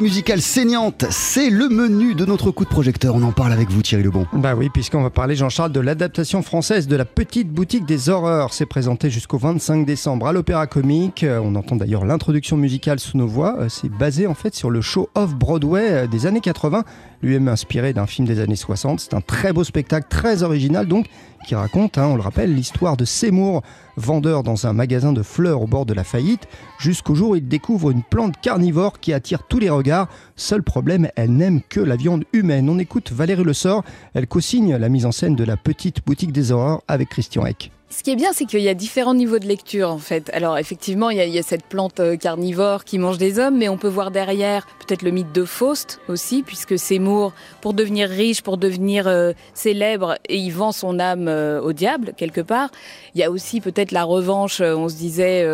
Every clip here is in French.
musicale saignante, c'est le menu de notre coup de projecteur. On en parle avec vous Thierry Lebon. Bah oui, puisqu'on va parler Jean-Charles de l'adaptation française de la petite boutique des horreurs. C'est présenté jusqu'au 25 décembre à l'Opéra Comique. Euh, On entend d'ailleurs l'introduction musicale sous nos voix. Euh, C'est basé en fait sur le show off-Broadway euh, des années 80, lui-même inspiré d'un film des années 60. C'est un très beau spectacle, très original donc, qui raconte, hein, on le rappelle, l'histoire de Seymour, vendeur dans un magasin de fleurs au bord de la faillite, jusqu'au jour où il découvre une plante carnivore qui attire tous les regards. Seul problème, elle n'aime que la viande humaine. On écoute Valérie Le Sort, elle co-signe la mise en scène de la petite boutique des horreurs avec Christian Eck. Ce qui est bien, c'est qu'il y a différents niveaux de lecture, en fait. Alors, effectivement, il y a, cette plante euh, carnivore qui mange des hommes, mais on peut voir derrière peut-être le mythe de Faust aussi, puisque Seymour, pour devenir riche, pour devenir euh, célèbre, et il vend son âme euh, au diable, quelque part. Il y a aussi peut-être la revanche, on se disait,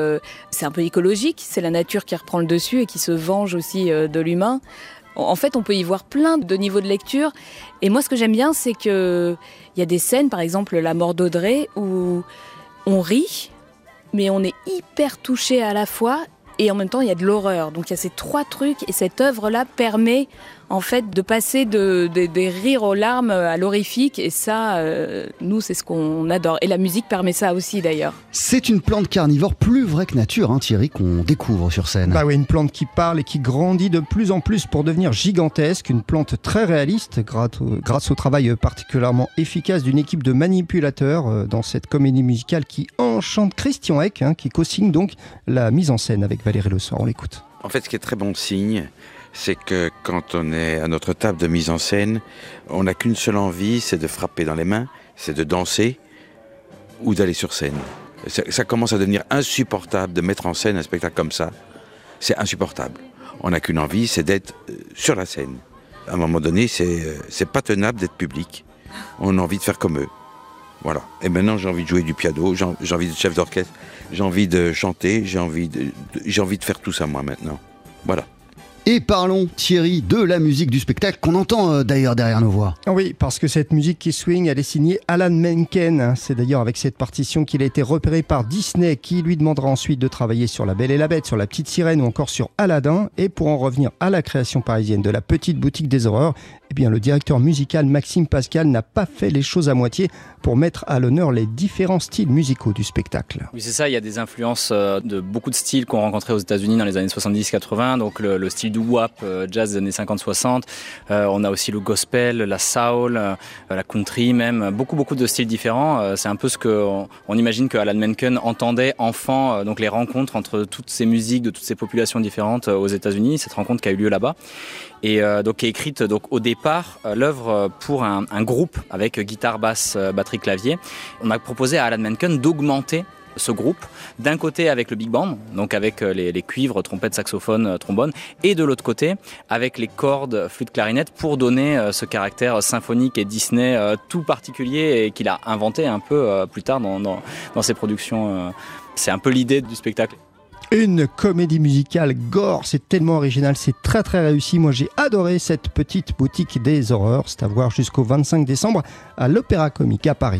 c'est un peu écologique, c'est la nature qui reprend le dessus et qui se venge aussi de l'humain. En fait, on peut y voir plein de niveaux de lecture. Et moi, ce que j'aime bien, c'est que il y a des scènes, par exemple la mort d'Audrey, où on rit, mais on est hyper touché à la fois. Et en même temps, il y a de l'horreur. Donc il y a ces trois trucs. Et cette œuvre-là permet, en fait, de passer de, de- des rires aux larmes à l'horrifique. Et ça, euh, nous, c'est ce qu'on adore. Et la musique permet ça aussi, d'ailleurs. C'est une plante carnivore plus vraie que nature, hein, Thierry, qu'on découvre sur scène. Bah oui, une plante qui parle et qui grandit de plus en plus pour devenir gigantesque, une plante très réaliste grâce au, grâce au travail particulièrement efficace d'une équipe de manipulateurs euh, dans cette comédie musicale qui enchante Christian Eck, hein, qui co-signe donc la mise en scène avec Valérie Le Sort. On l'écoute. En fait, ce qui est très bon signe, c'est que quand on est à notre table de mise en scène, on n'a qu'une seule envie, c'est de frapper dans les mains, c'est de danser ou d'aller sur scène. Ça, commence à devenir insupportable de mettre en scène un spectacle comme ça. C'est insupportable. On n'a qu'une envie, c'est d'être euh, sur la scène. À un moment donné, c'est euh, c'est pas tenable d'être public. On a envie de faire comme eux. Voilà. Et maintenant, j'ai envie de jouer du piano, j'ai envie de chef d'orchestre, j'ai envie de chanter, j'ai envie j'ai envie de faire tout ça moi maintenant. Voilà. Et parlons, Thierry, de la musique du spectacle qu'on entend euh, d'ailleurs derrière nos voix. Ah Oui, parce que cette musique qui swing, elle est signée Alan Menken. C'est d'ailleurs avec cette partition qu'il a été repéré par Disney, qui lui demandera ensuite de travailler sur La Belle et la Bête, sur La Petite Sirène ou encore sur Aladdin. Et pour en revenir à la création parisienne de la Petite Boutique des Horreurs, eh bien, le directeur musical Maxime Pascal n'a pas fait les choses à moitié pour mettre à l'honneur les différents styles musicaux du spectacle. Oui, c'est ça. Il y a des influences euh, de beaucoup de styles qu'on rencontrait aux États-Unis dans les années 70-80. Donc le, le style du wap, euh, jazz des années 50-60. Euh, on a aussi le gospel, la soul, euh, la country même. Beaucoup, beaucoup de styles différents. C'est un peu ce que on, imagine que Alan Menken entendait enfant. donc les rencontres entre toutes ces musiques de toutes ces populations différentes aux États-Unis. Cette rencontre qui a eu lieu là-bas et donc qui est écrite donc au départ l'œuvre pour un, un groupe avec guitare, basse, batterie, clavier. On a proposé à Alan Menken d'augmenter ce groupe d'un côté avec le big band donc avec euh, les, cuivres trompettes saxophones euh, trombones et de l'autre côté avec les cordes flûte clarinette pour donner euh, ce caractère symphonique et Disney tout particulier et qu'il a inventé un peu plus tard dans, dans, ses productions c'est un peu l'idée du spectacle Une comédie musicale gore, c'est tellement original, c'est très très réussi. Moi j'ai adoré cette petite boutique des horreurs. C'est à voir jusqu'au 25 décembre à l'Opéra Comique à Paris.